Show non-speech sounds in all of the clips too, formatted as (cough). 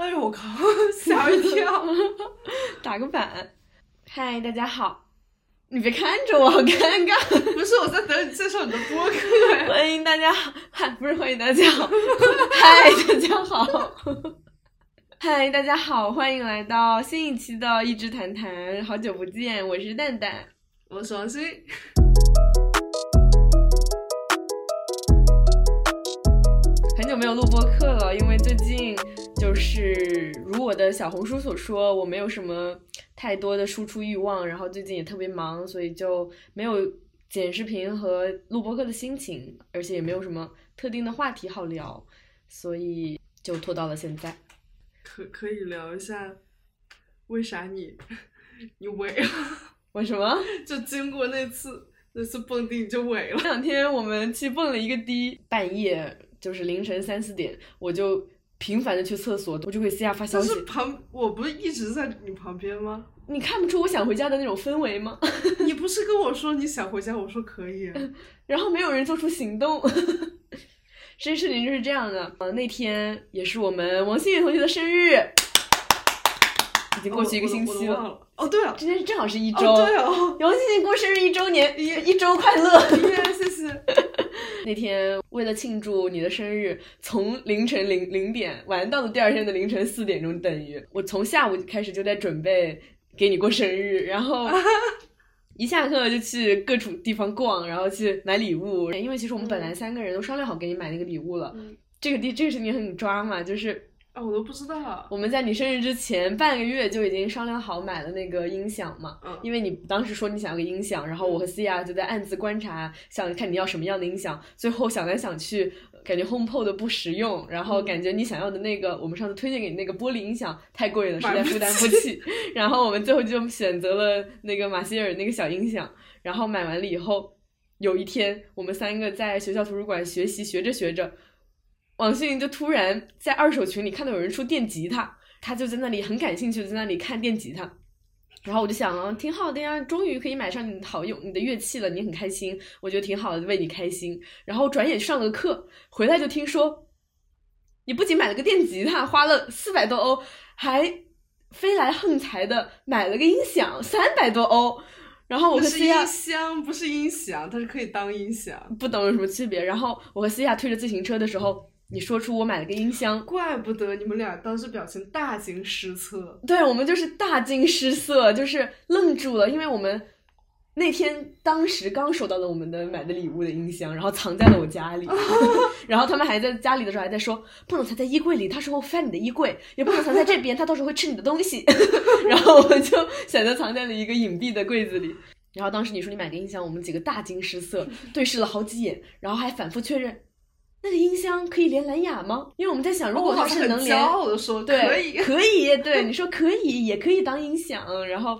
哎呦我靠，吓我一跳！(laughs) 打个板。嗨，大家好。你别看着我，好尴尬。不是我在等你介绍你的播客。(laughs) 欢迎大家好，嗨，不是欢迎大家好，嗨，大家好，嗨，大家好，欢迎来到新一期的一直谈谈，好久不见，我是蛋蛋，我是王鑫。很久没有录播客了，因为最近就是如我的小红书所说，我没有什么太多的输出欲望，然后最近也特别忙，所以就没有剪视频和录播课的心情，而且也没有什么特定的话题好聊，所以就拖到了现在。可可以聊一下，为啥你你萎了？(laughs) 为什么？就经过那次那次蹦迪你就萎了？这两天我们去蹦了一个迪，半夜。就是凌晨三四点，我就频繁的去厕所，我就会私下发消息。是旁，我不是一直在你旁边吗？你看不出我想回家的那种氛围吗？(laughs) (laughs) 你不是跟我说你想回家，我说可以，然后没有人做出行动。(laughs) 这件事情就是这样的，呃，那天也是我们王心宇同学的生日，已经过去一个星期了。哦，对了，今天正好是一周。对哦，王心宇过生日一周年，一一周快乐，谢谢。那天为了庆祝你的生日，从凌晨零零点玩到了第二天的凌晨四点钟，等于我从下午开始就在准备给你过生日，然后 (laughs) 一下课就去各处地方逛，然后去买礼物。因为其实我们本来三个人都商量好给你买那个礼物了，这个地这个事情很抓嘛，就是。啊，我都不知道。我们在你生日之前半个月就已经商量好买了那个音响嘛。嗯。因为你当时说你想要个音响，然后我和西亚就在暗自观察，想看你要什么样的音响。最后想来想去，感觉 HomePod 不实用，然后感觉你想要的那个，我们上次推荐给你那个玻璃音响太贵了，实在负担不起。然后我们最后就选择了那个马歇尔那个小音响。然后买完了以后，有一天我们三个在学校图书馆学习，学着学着。王心凌就突然在二手群里看到有人出电吉他，她就在那里很感兴趣，在那里看电吉他。然后我就想啊，挺好的呀，终于可以买上你好用你的乐器了，你很开心，我觉得挺好的，为你开心。然后转眼上了个课，回来就听说，你不仅买了个电吉他，花了四百多欧，还飞来横财的买了个音响，三百多欧。然后我和思亚音箱不是音响，它是可以当音响，不懂有什么区别。然后我和西亚推着自行车的时候。你说出我买了个音箱，怪不得你们俩当时表情大惊失色。对我们就是大惊失色，就是愣住了，因为我们那天当时刚收到了我们的买的礼物的音箱，然后藏在了我家里，(laughs) 然后他们还在家里的时候还在说，不能藏在衣柜里，他说会翻你的衣柜，也不能藏在这边，他到时候会吃你的东西。(laughs) 然后我们就选择藏在了一个隐蔽的柜子里。然后当时你说你买个音箱，我们几个大惊失色，对视了好几眼，然后还反复确认。那个音箱可以连蓝牙吗？因为我们在想，如果它是能连，对，可以，可以，对，你说可以，也可以当音响。然后，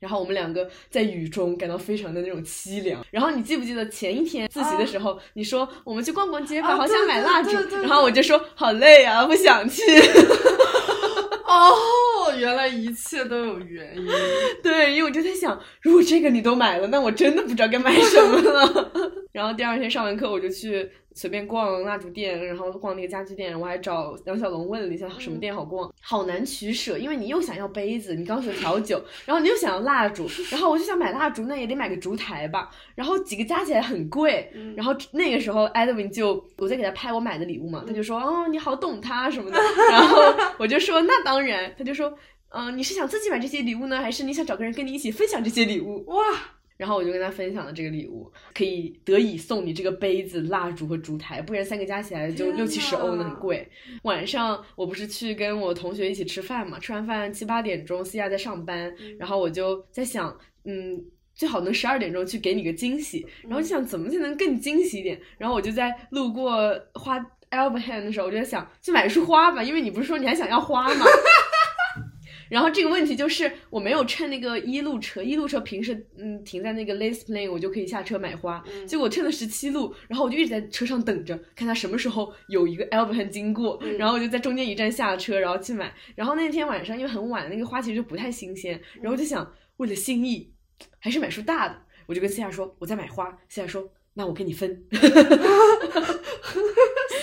然后我们两个在雨中感到非常的那种凄凉。然后你记不记得前一天自习的时候，你说我们去逛逛街吧，好想买蜡烛。然后我就说好累啊，不想去。(laughs) 哦，原来一切都有原因。对，因为我就在想，如果这个你都买了，那我真的不知道该买什么了。(laughs) 然后第二天上完课，我就去。随便逛蜡烛店，然后逛那个家具店，我还找杨小龙问了一下什么店好逛，好难取舍，因为你又想要杯子，你刚学调酒，然后你又想要蜡烛，然后我就想买蜡烛，那也得买个烛台吧，然后几个加起来很贵，然后那个时候艾德文就我在给他拍我买的礼物嘛，他就说哦你好懂他什么的，然后我就说那当然，他就说嗯你是想自己买这些礼物呢，还是你想找个人跟你一起分享这些礼物？哇！然后我就跟他分享了这个礼物，可以得以送你这个杯子、蜡烛和烛台，不然三个加起来就六七十欧呢，很贵。晚上我不是去跟我同学一起吃饭嘛，吃完饭七八点钟，西亚在上班，然后我就在想，嗯，最好能十二点钟去给你个惊喜，然后就想怎么才能更惊喜一点，然后我就在路过花 Albert 的时候，我就在想去买一束花吧，因为你不是说你还想要花吗？(laughs) 然后这个问题就是我没有趁那个一路车，一路车平时嗯停在那个 Lace Plane，我就可以下车买花。结果趁了十七路，然后我就一直在车上等着，看他什么时候有一个 Albert 经过，然后我就在中间一站下车，然后去买。然后那天晚上因为很晚，那个花其实就不太新鲜，然后我就想为了心意，还是买束大的。我就跟思亚说我在买花，思亚说那我跟你分。(laughs)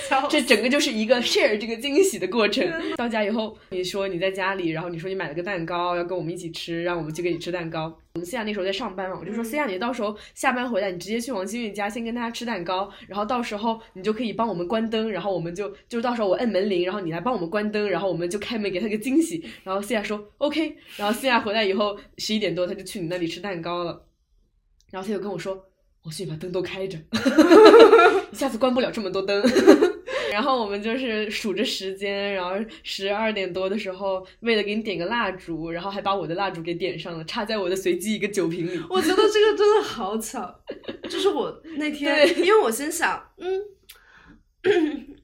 笑这整个就是一个 share 这个惊喜的过程。到家以后，你说你在家里，然后你说你买了个蛋糕要跟我们一起吃，让我们去给你吃蛋糕。我们思雅那时候在上班嘛，我就说思雅，你到时候下班回来，你直接去王新运家，先跟他吃蛋糕，然后到时候你就可以帮我们关灯，然后我们就就到时候我摁门铃，然后你来帮我们关灯，然后我们就开门给他个惊喜。然后思雅说 OK，然后思雅回来以后十一点多他就去你那里吃蛋糕了，然后他就跟我说，我去把灯都开着，一 (laughs) 下子关不了这么多灯。(laughs) 然后我们就是数着时间，然后十二点多的时候，为了给你点个蜡烛，然后还把我的蜡烛给点上了，插在我的随机一个酒瓶里。我觉得这个真的好巧，就是我那 (laughs) 天，因为我心想，嗯，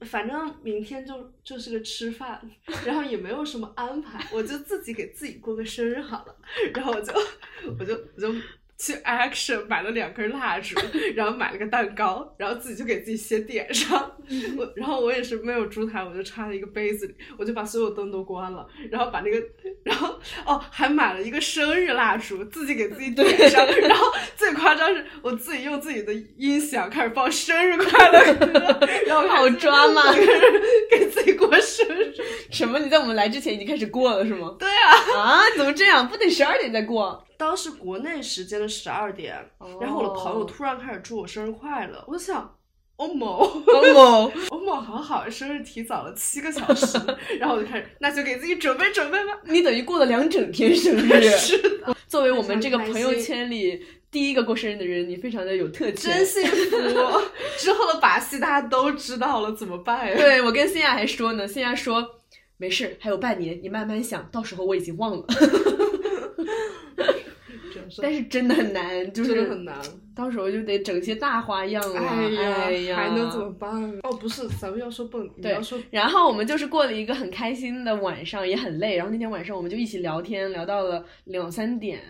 (coughs) 反正明天就就是个吃饭，然后也没有什么安排，我就自己给自己过个生日好了，然后我就我就我就。去 Action 买了两根蜡烛，(laughs) 然后买了个蛋糕，然后自己就给自己先点上。(laughs) 我然后我也是没有烛台，我就插在一个杯子里，我就把所有灯都关了，然后把那个，然后哦还买了一个生日蜡烛，自己给自己点上。然后最夸张是我自己用自己的音响开始放生日快乐歌，然后好抓嘛，(laughs) 给自己过生日。什么？你在我们来之前已经开始过了是吗？对啊。啊？怎么这样？不得十二点再过？当时国内时间的十二点，然后我的朋友突然开始祝我生日快乐，我就想，欧某，(laughs) 欧某，欧某，好好，生日提早了七个小时，然后我就开始，那就给自己准备准备吧。你等于过了两整天生日，是的。作为我们这个朋友圈里第一个过生日的人，你非常的有特权，真幸福。之后的把戏大家都知道了，怎么办呀？对我跟新亚还说呢，新亚说没事，还有半年，你慢慢想，到时候我已经忘了。但是真的很难，就是很难。到时候就得整些大花样了。哎呀，还能怎么办？哦，不是，咱们要说蹦，对，要说。然后我们就是过了一个很开心的晚上，也很累。然后那天晚上我们就一起聊天，聊到了两三点，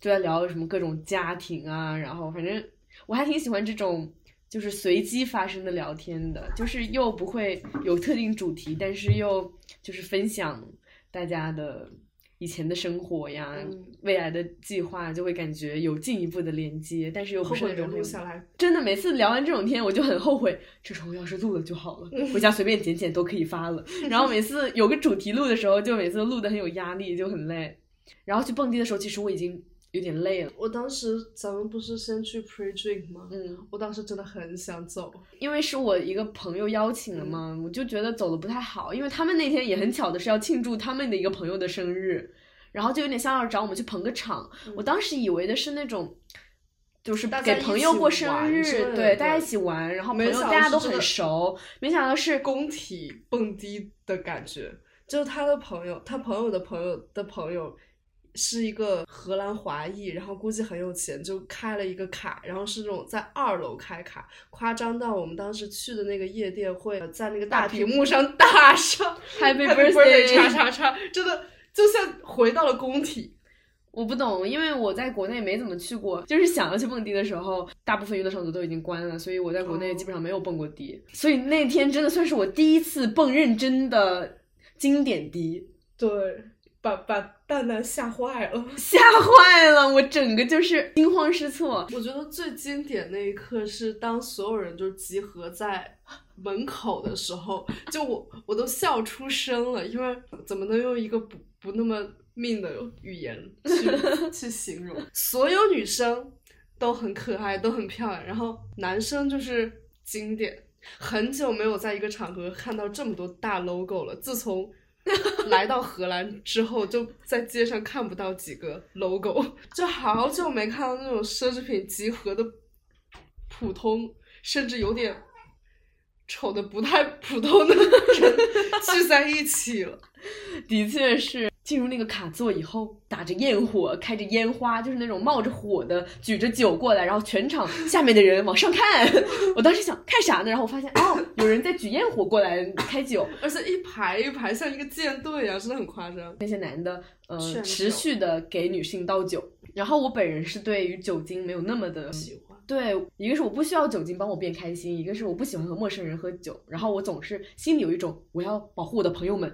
就在聊什么各种家庭啊。然后反正我还挺喜欢这种就是随机发生的聊天的，就是又不会有特定主题，但是又就是分享大家的。以前的生活呀，未来的计划就会感觉有进一步的连接，但是又不是那种录下来。真的，每次聊完这种天，我就很后悔，这时候要是录了就好了，回家随便剪剪都可以发了。然后每次有个主题录的时候，就每次录的很有压力，就很累。然后去蹦迪的时候，其实我已经。有点累了。我当时咱们不是先去 pre drink 吗？嗯，我当时真的很想走，因为是我一个朋友邀请的嘛，我就觉得走的不太好，因为他们那天也很巧的是要庆祝他们的一个朋友的生日，然后就有点像要找我们去捧个场。我当时以为的是那种，就是给朋友过生日，对，大家一起玩，然后朋友大家都很熟，没想到是工体蹦迪的感觉，就是他的朋友，他朋友的朋友的朋友。是一个荷兰华裔，然后估计很有钱，就开了一个卡，然后是那种在二楼开卡，夸张到我们当时去的那个夜店会在那个大屏幕上打上 (laughs) Happy Birthday 叉叉叉，真的就像回到了工体。我不懂，因为我在国内没怎么去过，就是想要去蹦迪的时候，大部分娱乐场所都已经关了，所以我在国内基本上没有蹦过迪，所以那天真的算是我第一次蹦认真的经典迪。对。把把蛋蛋吓坏了，(laughs) 吓坏了，我整个就是惊慌失措。我觉得最经典那一刻是当所有人就集合在门口的时候，就我我都笑出声了，因为怎么能用一个不不那么命的语言去 (laughs) 去形容？所有女生都很可爱，都很漂亮，然后男生就是经典。很久没有在一个场合看到这么多大 logo 了，自从。(laughs) 来到荷兰之后，就在街上看不到几个 logo，(laughs) 就好久没看到那种奢侈品集合的普通，甚至有点丑的不太普通的人聚在一起了。(laughs) 的确是。进入那个卡座以后，打着焰火，开着烟花，就是那种冒着火的，举着酒过来，然后全场下面的人往上看。(laughs) 我当时想看啥呢？然后我发现哦，有人在举焰火过来开酒，而且一排一排像一个舰队啊，真的很夸张。那些男的，呃，持续的给女性倒酒。然后我本人是对于酒精没有那么的喜欢。对，一个是我不需要酒精帮我变开心，一个是我不喜欢和陌生人喝酒。然后我总是心里有一种我要保护我的朋友们。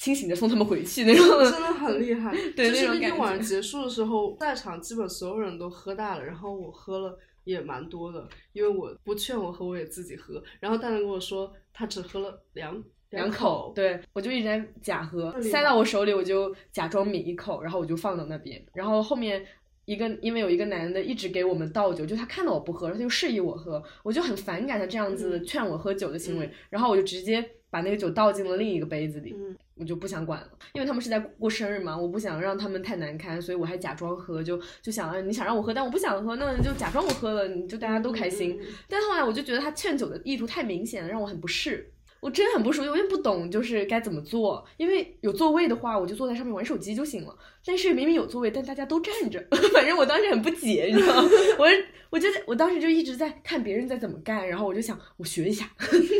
清醒的送他们回去那种，真的很厉害。(laughs) 对，就是那天晚上结束的时候，在场基本所有人都喝大了，然后我喝了也蛮多的，因为我不劝我喝，我也自己喝。然后蛋蛋跟我说，他只喝了两两口，对我就一直在假喝，塞到我手里，我就假装抿一口，然后我就放到那边，然后后面。一个，因为有一个男的一直给我们倒酒，就他看到我不喝，他就示意我喝，我就很反感他这样子嗯劝我喝酒的行为，嗯然后我就直接把那个酒倒进了另一个杯子里，嗯我就不想管了，因为他们是在过生日嘛，我不想让他们太难堪，所以我还假装喝，就就想，啊，你想让我喝，但我不想喝，那就假装我喝了，你就大家都开心。但后来我就觉得他劝酒的意图太明显了，让我很不适。我真的很不舒服，我也不懂就是该怎么做。因为有座位的话，我就坐在上面玩手机就行了。但是明明有座位，但大家都站着，(laughs) 反正我当时很不解，你知道吗？我我就在我当时就一直在看别人在怎么干，然后我就想我学一下，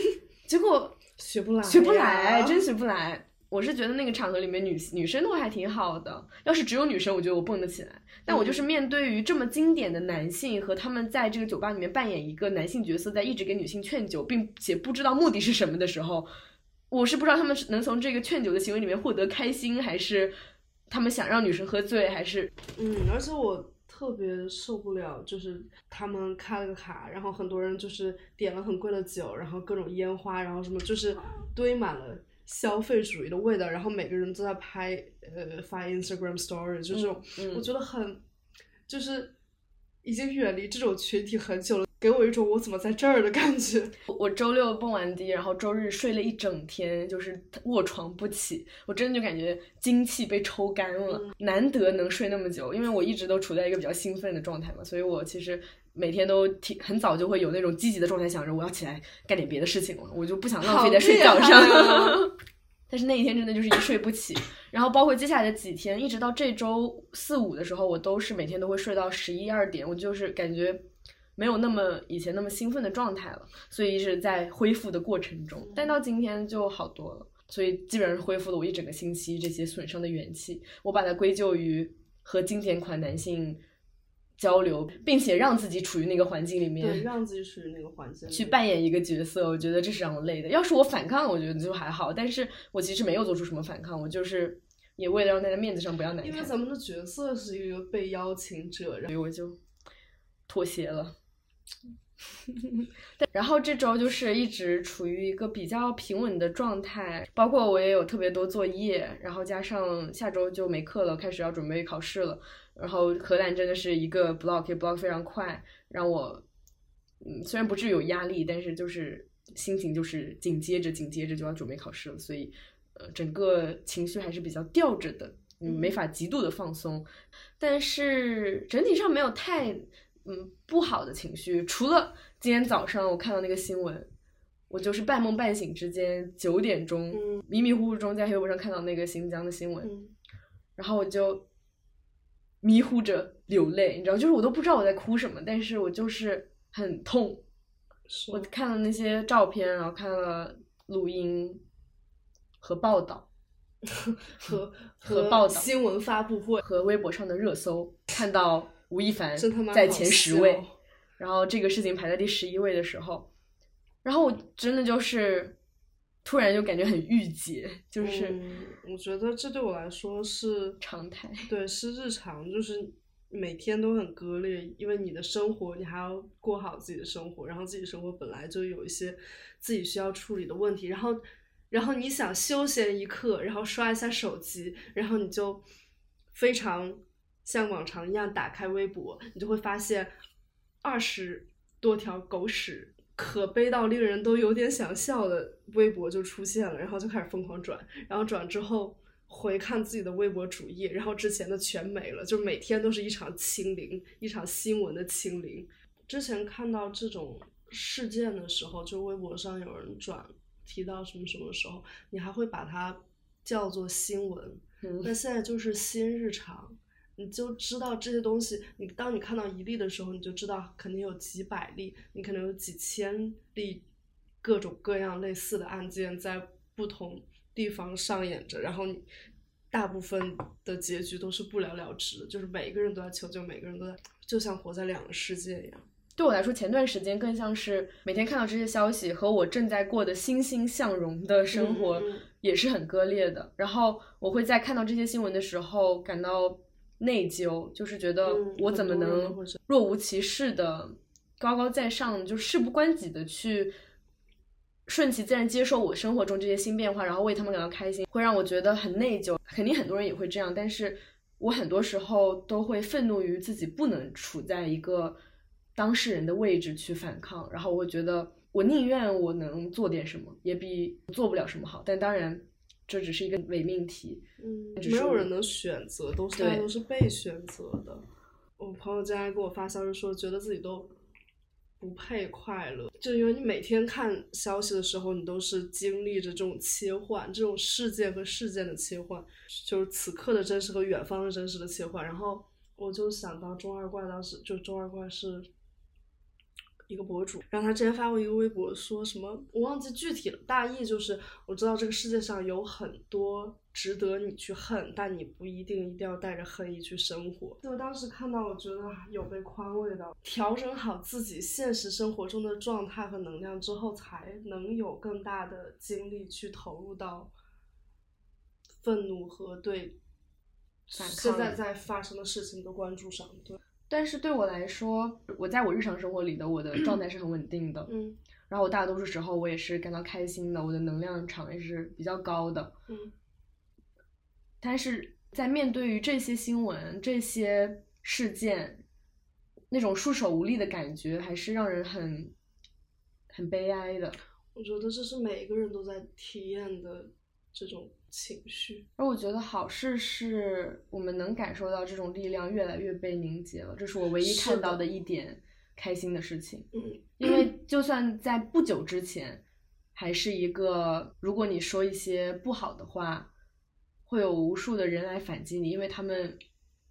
(laughs) 结果学不来，学不来，真学不来。我是觉得那个场合里面女女生都还挺好的，要是只有女生，我觉得我蹦得起来。但我就是面对于这么经典的男性和他们在这个酒吧里面扮演一个男性角色，在一直给女性劝酒，并且不知道目的是什么的时候，我是不知道他们是能从这个劝酒的行为里面获得开心，还是他们想让女生喝醉，还是嗯，而且我特别受不了，就是他们开了个卡，然后很多人就是点了很贵的酒，然后各种烟花，然后什么就是堆满了消费主义的味道，然后每个人都在拍呃发 Instagram story，就这种，嗯。我觉得很就是已经远离这种群体很久了，给我一种我怎么在这儿的感觉。(laughs) 我周六蹦完迪，然后周日睡了一整天，就是卧床不起，我真的就感觉精气被抽干了，难得能睡那么久，因为我一直都处在一个比较兴奋的状态嘛，所以我其实每天都挺很早就会有那种积极的状态，想着我要起来干点别的事情了，我就不想浪费在睡觉上。厉害啊但是那一天真的就是一睡不起，然后包括接下来的几天，一直到这周四五的时候，我都是每天都会睡到十一二点，我就是感觉没有那么以前那么兴奋的状态了，所以一直在恢复的过程中。但到今天就好多了，所以基本上恢复了我一整个星期这些损伤的元气。我把它归咎于和经典款男性交流，并且让自己处于那个环境里面，对，让自己处于那个环境，去扮演一个角色，我觉得这是让我累的。要是我反抗，我觉得就还好，但是我其实没有做出什么反抗，我就是也为了让大家面子上不要难看，因为咱们的角色是一个被邀请者，然所以我就妥协了。(laughs) 然后这周就是一直处于一个比较平稳的状态，包括我也有特别多作业，然后加上下周就没课了，开始要准备考试了。然后荷兰真的是一个 block 可以 block 非常快，让我嗯虽然不至于有压力，但是就是心情就是紧接着紧接着就要准备考试了，所以呃整个情绪还是比较吊着的，嗯，没法极度的放松，但是整体上没有太嗯不好的情绪，除了今天早上我看到那个新闻。我就是半梦半醒之间，九点钟、嗯。迷迷糊糊中在微博上看到那个新疆的新闻，嗯。然后我就迷糊着流泪，你知道，就是我都不知道我在哭什么，但是我就是很痛。我看了那些照片，然后看了录音和报道。(laughs) 和和报道。新闻发布会，和微博上的热搜，看到吴亦凡在前十笑位，然后这个事情排在第十一位的时候，然后我真的就是突然就感觉很郁结，就是嗯，我觉得这对我来说是常态。对，是日常，就是每天都很割裂，因为你的生活你还要过好自己的生活，然后自己生活本来就有一些自己需要处理的问题，然后，然后你想休闲一刻，然后刷一下手机，然后你就非常像往常一样打开微博，你就会发现二十多条狗屎。可悲到令人都有点想笑的微博就出现了，然后就开始疯狂转，然后转之后回看自己的微博主页，然后之前的全没了，就每天都是一场清零，一场新闻的清零。之前看到这种事件的时候，就微博上有人转提到什么什么的时候，你还会把它叫做新闻，嗯但现在就是新日常。你就知道这些东西，你当你看到一例的时候，你就知道肯定有几百例，你可能有几千例各种各样类似的案件在不同地方上演着，然后你大部分的结局都是不了了之，就是每一个人都在求救，每个人都在就像活在两个世界一样。对我来说，前段时间更像是每天看到这些消息和我正在过的欣欣向荣的生活也是很割裂的。然后我会在看到这些新闻的时候感到内疚，就是觉得嗯我怎么能若无其事的高高在上，就事不关己的去顺其自然接受我生活中这些新变化，然后为他们感到开心，会让我觉得很内疚。肯定很多人也会这样，但是我很多时候都会愤怒于自己不能处在一个当事人的位置去反抗，然后我觉得我宁愿我能做点什么，也比做不了什么好。但当然，这只是一个伪命题。嗯，没有人能选择，都是都是被选择的。我朋友今天给我发消息说，觉得自己都不配快乐，就因为你每天看消息的时候，你都是经历着这种切换，这种事件和事件的切换，就是此刻的真实和远方的真实的切换。然后我就想到中二怪当时，就中二怪是一个博主，然后他之前发过一个微博，说什么我忘记具体了，大意就是我知道这个世界上有很多值得你去恨，但你不一定一定要带着恨意去生活。就当时看到，我觉得有被宽慰到，调整好自己现实生活中的状态和能量之后，才能有更大的精力去投入到愤怒和对现在在发生的事情的关注上。对，但是对我来说，我在我日常生活里的我的状态是很稳定的，嗯 (clears throat) 然后我大多数时候我也是感到开心的，我的能量场也是比较高的。嗯 (clears throat) 但是在面对于这些新闻、这些事件，那种束手无力的感觉，还是让人很很悲哀的。我觉得这是每个人都在体验的这种情绪。而我觉得好事是我们能感受到这种力量越来越被凝结了，这是我唯一看到的一点开心的事情。嗯 (clears throat) 因为就算在不久之前，还是一个如果你说一些不好的话，会有无数的人来反击你，因为他们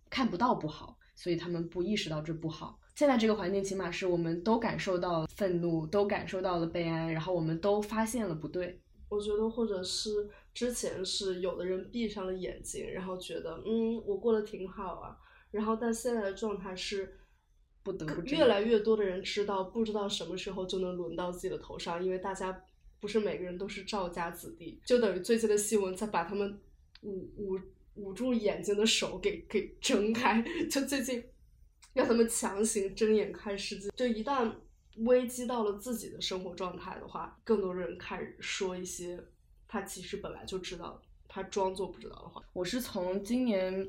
看不到不好，所以他们不意识到这不好。现在这个环境，起码是我们都感受到了愤怒，都感受到了悲哀，然后我们都发现了不对。我觉得，或者是之前是有的人闭上了眼睛，然后觉得嗯，我过得挺好啊，然后但现在的状态是。不得不越来越多的人知道，不知道什么时候就能轮到自己的头上，因为大家不是每个人都是赵家子弟，就等于最近的新闻在把他们捂捂捂住眼睛的手给给睁开，(laughs) 就最近让他们强行睁眼看世界。就一旦危机到了自己的生活状态的话，更多人开始说一些他其实本来就知道，他装作不知道的话。我是从今年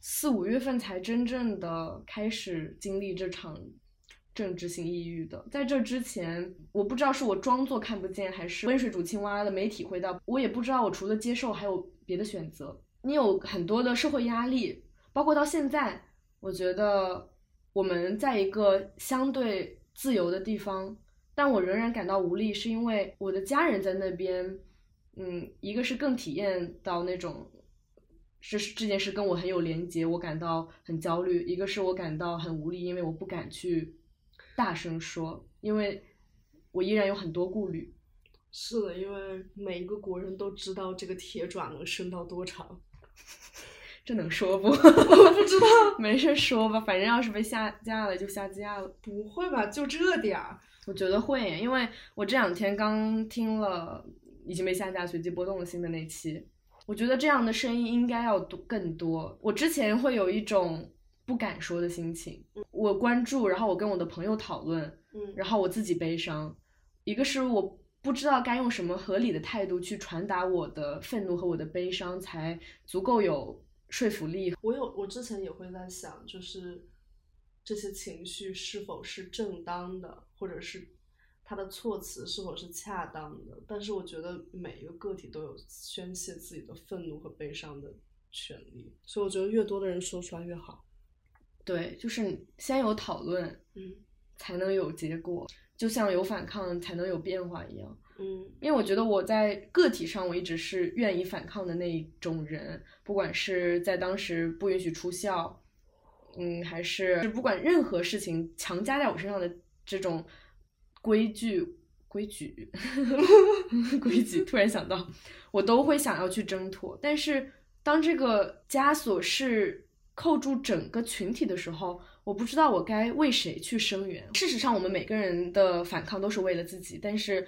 四五月份才真正的开始经历这场政治性抑郁的。在这之前，我不知道是我装作看不见，还是温水煮青蛙的没体会到。我也不知道我除了接受还有别的选择。你有很多的社会压力，包括到现在，我觉得我们在一个相对自由的地方，但我仍然感到无力，是因为我的家人在那边。嗯，一个是更体验到那种，这是这件事跟我很有连结，我感到很焦虑；一个是我感到很无力，因为我不敢去大声说，因为我依然有很多顾虑。是的，因为每一个国人都知道这个铁爪能伸到多长。这能说不？(laughs) 我不知道，(laughs) 没事说吧，反正要是被下架了就下架了。不会吧？就这点儿？我觉得会，因为我这两天刚听了已经被下架随机波动了新的那期，我觉得这样的声音应该要多更多。我之前会有一种不敢说的心情，我关注，然后我跟我的朋友讨论，嗯，然后我自己悲伤。一个是我不知道该用什么合理的态度去传达我的愤怒和我的悲伤，才足够有说服力。我有，我之前也会在想，就是这些情绪是否是正当的，或者是它的措辞是否是恰当的。但是我觉得每一个个体都有宣泄自己的愤怒和悲伤的权利，所以我觉得越多的人说出来越好。对，就是先有讨论，嗯才能有结果，就像有反抗才能有变化一样。嗯因为我觉得我在个体上，我一直是愿意反抗的那一种人，不管是在当时不允许出校，嗯，还是不管任何事情强加在我身上的这种规矩、规矩、(laughs) 规矩，突然想到，我都会想要去挣脱。但是当这个枷锁是扣住整个群体的时候，我不知道我该为谁去声援。事实上，我们每个人的反抗都是为了自己，但是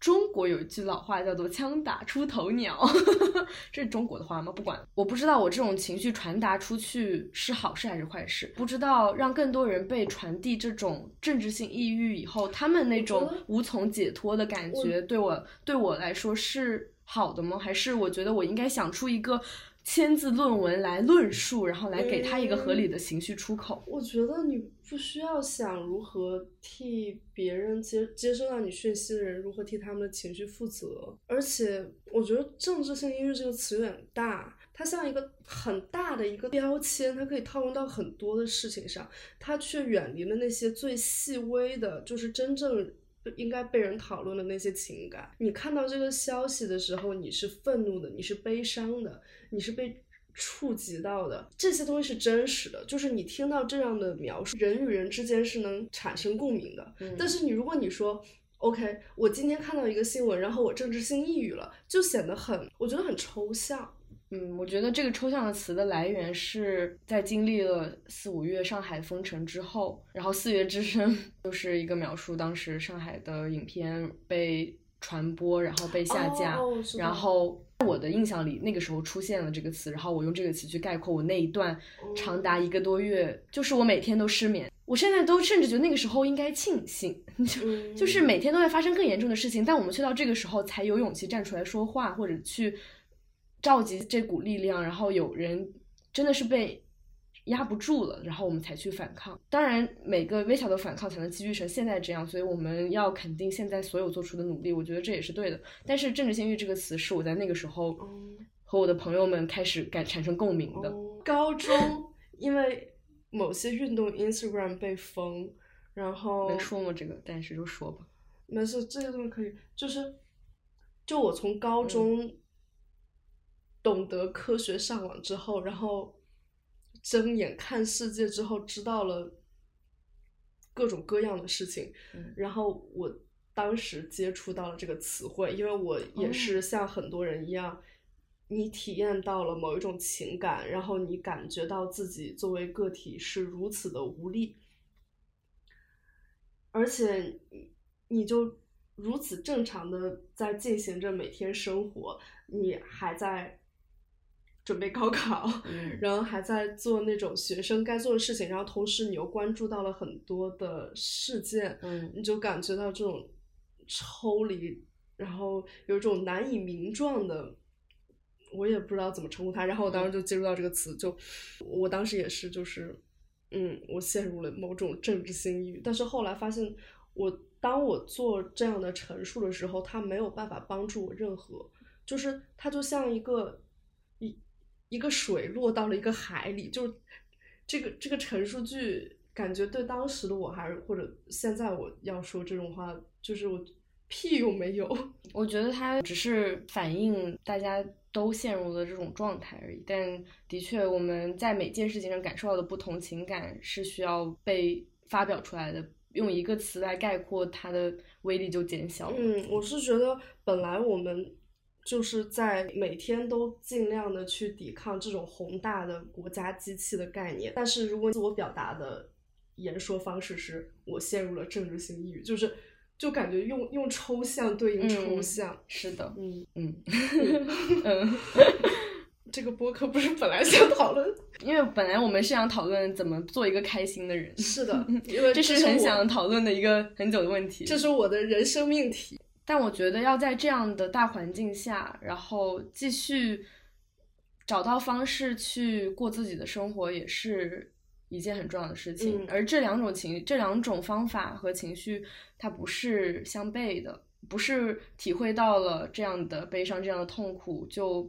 中国有一句老话叫做“枪打出头鸟”，(laughs) 这是中国的话吗？不管，我不知道我这种情绪传达出去是好事还是坏事，不知道让更多人被传递这种政治性抑郁以后，他们那种无从解脱的感觉，对我对我来说是好的吗？还是我觉得我应该想出一个？签字论文来论述，然后来给他一个合理的情绪出口。我觉得你不需要想如何替别人接接收到你讯息的人如何替他们的情绪负责。而且，我觉得政治性抑郁这个词有点大，它像一个很大的一个标签，它可以套用到很多的事情上，它却远离了那些最细微的，就是真正应该被人讨论的那些情感。你看到这个消息的时候，你是愤怒的，你是悲伤的。你是被触及到的，这些东西是真实的，就是你听到这样的描述，人与人之间是能产生共鸣的。但是你如果你说，OK，我今天看到一个新闻，然后我政治性抑郁了，就显得很，我觉得很抽象。嗯，我觉得这个抽象的词的来源是在经历了四五月上海封城之后，然后四月之声就是一个描述当时上海的影片被传播，然后被下架，然后。我的印象里，那个时候出现了这个词，然后我用这个词去概括我那一段长达一个多月，就是我每天都失眠。我现在都甚至觉得那个时候应该庆幸，(laughs) 就就是每天都在发生更严重的事情，但我们却到这个时候才有勇气站出来说话，或者去召集这股力量，然后有人真的是被。压不住了，然后我们才去反抗。当然，每个微小的反抗才能积聚成现在这样，所以我们要肯定现在所有做出的努力。我觉得这也是对的。但是“政治性欲”这个词是我在那个时候和我的朋友们开始感产生共鸣的。高中因为某些运动 Instagram 被封，然后能说吗？这个，但是就说吧。没事，这些东西可以。就是，就我从高中懂得科学上网之后，然后。睁眼看世界之后，知道了各种各样的事情，然后我当时接触到了这个词汇，因为我也是像很多人一样，你体验到了某一种情感，然后你感觉到自己作为个体是如此的无力，而且你就如此正常的在进行着每天生活，你还在。准备高考，(laughs) 然后还在做那种学生该做的事情，然后同时你又关注到了很多的事件，嗯你就感觉到这种抽离，然后有一种难以名状的，我也不知道怎么称呼它。然后我当时就接触到这个词，就我当时也是，就是嗯，我陷入了某种政治性抑郁。但是后来发现，我当我做这样的陈述的时候，它没有办法帮助我任何，就是它就像一个。一个水落到了一个海里，就这个这个陈述句，感觉对当时的我还是或者现在我要说这种话，就是我屁用没有。(laughs) 我觉得它只是反映大家都陷入了这种状态而已。但的确，我们在每件事情上感受到的不同情感是需要被发表出来的。用一个词来概括它的威力就减小。嗯，我是觉得本来我们。就是在每天都尽量的去抵抗这种宏大的国家机器的概念，但是如果自我表达的言说方式是我陷入了政治性抑郁，就是就感觉用用抽象对应抽象，是的，嗯 (laughs) 嗯嗯，(laughs) 这个播客不是本来想讨论，因为本来我们是想讨论怎么做一个开心的人，是的，(laughs) 因为这是很想讨论的一个很久的问题，这是我的人生命题。但我觉得要在这样的大环境下，然后继续找到方式去过自己的生活，也是一件很重要的事情。而这两种情，这两种方法和情绪，它不是相悖的，不是体会到了这样的悲伤、这样的痛苦就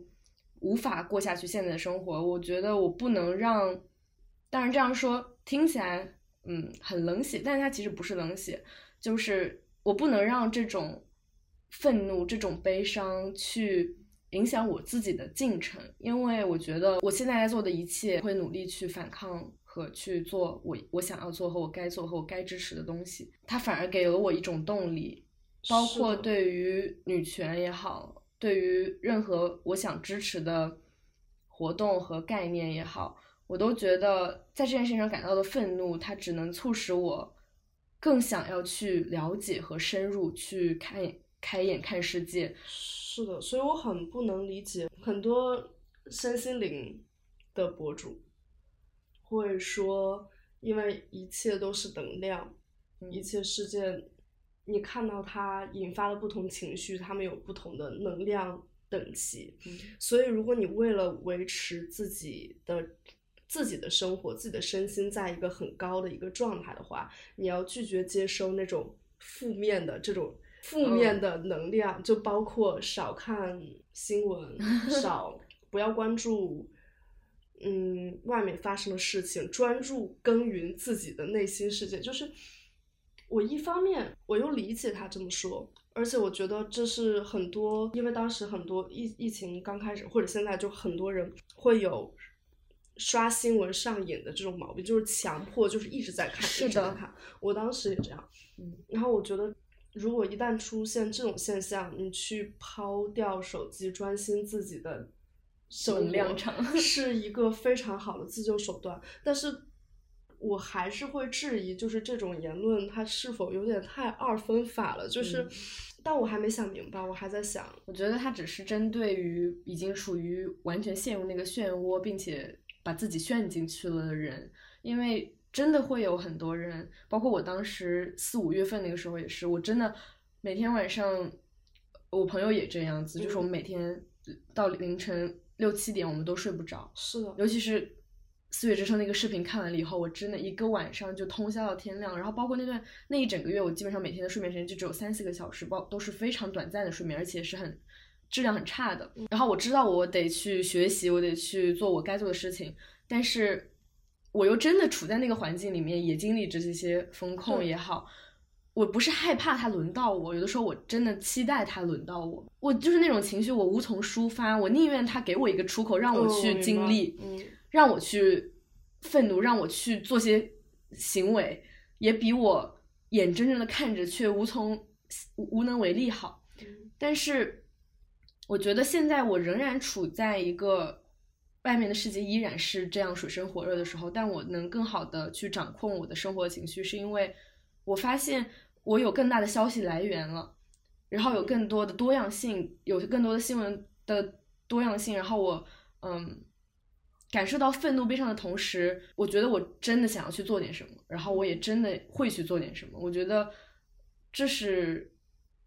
无法过下去现在的生活。我觉得我不能让，当然这样说听起来，嗯，很冷血，但是它其实不是冷血，就是我不能让这种。愤怒这种悲伤去影响我自己的进程，因为我觉得我现在在做的一切会努力去反抗和去做我我想要做和我该做和我该支持的东西，它反而给了我一种动力，包括对于女权也好，对于任何我想支持的活动和概念也好，我都觉得在这件事情上感到的愤怒，它只能促使我更想要去了解和深入去看。开眼看世界。是的，所以我很不能理解很多身心灵的博主会说，因为一切都是能量，一切事件，你看到它引发了不同情绪，它们有不同的能量等级。所以，如果你为了维持自己的自己的生活、自己的身心在一个很高的一个状态的话，你要拒绝接收那种负面的这种。负面的能量就包括少看新闻，(laughs) 少不要关注，嗯，外面发生的事情，专注耕耘自己的内心世界。就是我一方面我又理解他这么说，而且我觉得这是很多，因为当时很多疫疫情刚开始，或者现在就很多人会有刷新闻上瘾的这种毛病，就是强迫，就是一直在看，一直在看。我当时也这样，嗯，然后我觉得。如果一旦出现这种现象，你去抛掉手机，专心自己的生活，(laughs) 是一个非常好的自救手段。但是，我还是会质疑，就是这种言论它是否有点太二分法了？就是，但我还没想明白，我还在想。我觉得它只是针对于已经属于完全陷入那个漩涡，并且把自己陷进去了的人，因为。真的会有很多人，包括我当时四五月份那个时候也是，我真的每天晚上，我朋友也这样子，就是我们每天到凌晨六七点我们都睡不着。是的，尤其是四月之声那个视频看完了以后，我真的一个晚上就通宵到天亮。然后包括那段那一整个月，我基本上每天的睡眠时间就只有三四个小时，包都是非常短暂的睡眠，而且是很质量很差的。然后我知道我得去学习，我得去做我该做的事情，但是。我又真的处在那个环境里面，也经历着这些风控也好，我不是害怕它轮到我，有的时候我真的期待它轮到我。我就是那种情绪，我无从抒发，我宁愿他给我一个出口，让我去经历，让我去愤怒，让我去做些行为，也比我眼睁睁的看着却无从无能为力好。但是，我觉得现在我仍然处在一个。外面的世界依然是这样水深火热的时候，但我能更好的去掌控我的生活情绪，是因为我发现我有更大的消息来源了，然后有更多的多样性，有更多的新闻的多样性，然后我嗯感受到愤怒悲伤的同时，我觉得我真的想要去做点什么，然后我也真的会去做点什么，我觉得这是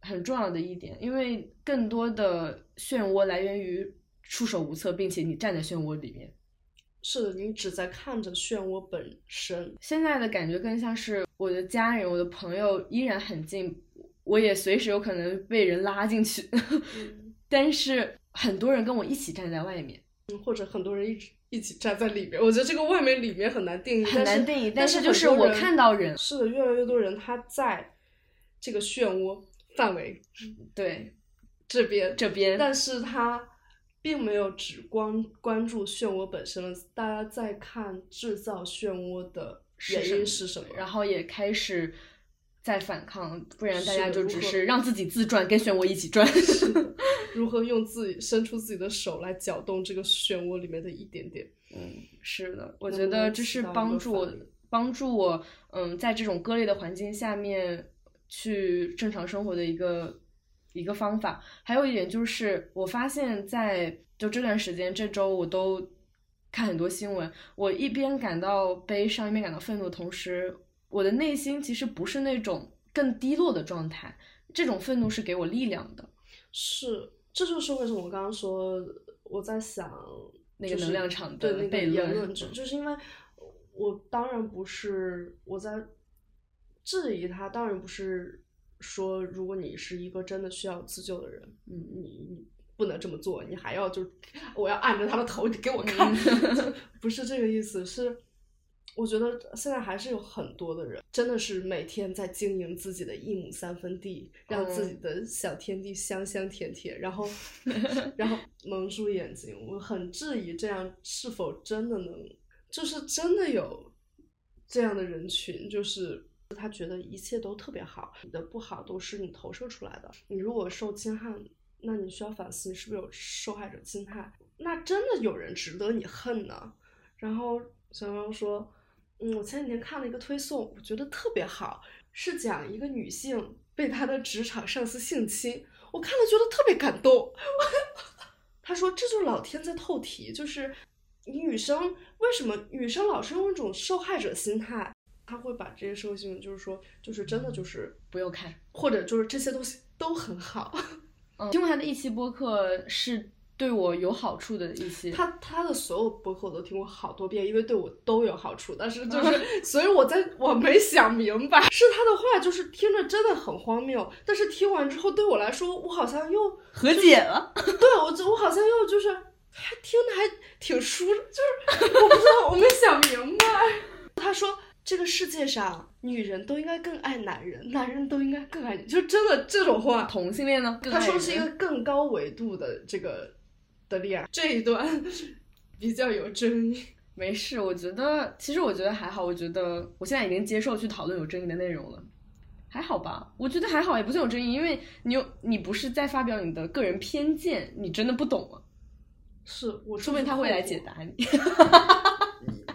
很重要的一点，因为更多的漩涡来源于。束手无策，并且你站在漩涡里面，是的，你只在看着漩涡本身。现在的感觉更像是我的家人、我的朋友依然很近，我也随时有可能被人拉进去，(laughs) 但是很多人跟我一起站在外面，或者很多人一直一起站在里面。我觉得这个外面里面很难定义，很难定义。但是就是我看到人，是的，越来越多人他在这个漩涡范围，对这边这边，但是他。并没有只光关注漩涡本身了，大家在看制造漩涡的原因是什么，然后也开始在反抗，不然大家就只是让自己自转，跟漩涡一起转。(laughs) 如何用自己伸出自己的手来搅动这个漩涡里面的一点点？嗯，是的，我觉得这是帮助我，帮助我，嗯，在这种割裂的环境下面去正常生活的一个。一个方法，还有一点就是，我发现在就这段时间，这周我都看很多新闻，我一边感到悲伤，一边感到愤怒，同时我的内心其实不是那种更低落的状态，这种愤怒是给我力量的。是，这就是为什么我刚刚说我在想那个能量场的那个言论，就是因为我当然不是我在质疑他，当然不是。说，如果你是一个真的需要自救的人，你你你不能这么做，你还要就我要按着他的头给我看 (laughs) (laughs) 不是这个意思。是我觉得现在还是有很多的人，真的是每天在经营自己的一亩三分地，让自己的小天地香香甜甜，然后 (laughs) 然后蒙住眼睛。我很质疑这样是否真的能，就是真的有这样的人群，就是。他觉得一切都特别好，你的不好都是你投射出来的。你如果受侵害，那你需要反思，你是不是有受害者心态？那真的有人值得你恨呢？然后小王说：“嗯，我前几天看了一个推送，我觉得特别好。是讲一个女性被她的职场上司性侵，我看了觉得特别感动。(laughs) 他说这就是老天在透题，就是女生为什么女生老是用一种受害者心态，他会把这些社会新闻就是说就是真的就是不用看，或者就是这些东西都很好。(laughs) 嗯，听过他的一期播客是。对我有好处的一期，他他的所有播客我都听过好多遍，因为对我都有好处。但是就 (laughs) 是，所以我在我没想明白，是他的话就是听着真的很荒谬。但是听完之后，对我来说，我好像又和解了。(laughs) 对我，我好像又就是还听的还挺舒，就是我不知道，我没想明白。他说这个世界上女人都应该更爱男人，男人都应该更爱你，就真的这种话。同性恋呢？他说是一个更高维度的这个。的恋爱这一段 (laughs) 比较有争议，没事，我觉得其实我觉得还好，我觉得我现在已经接受去讨论有争议的内容了，还好吧？我觉得还好，也不算有争议，因为你有你不是在发表你的个人偏见，你真的不懂啊。是我，说不定他会来解答你。(laughs)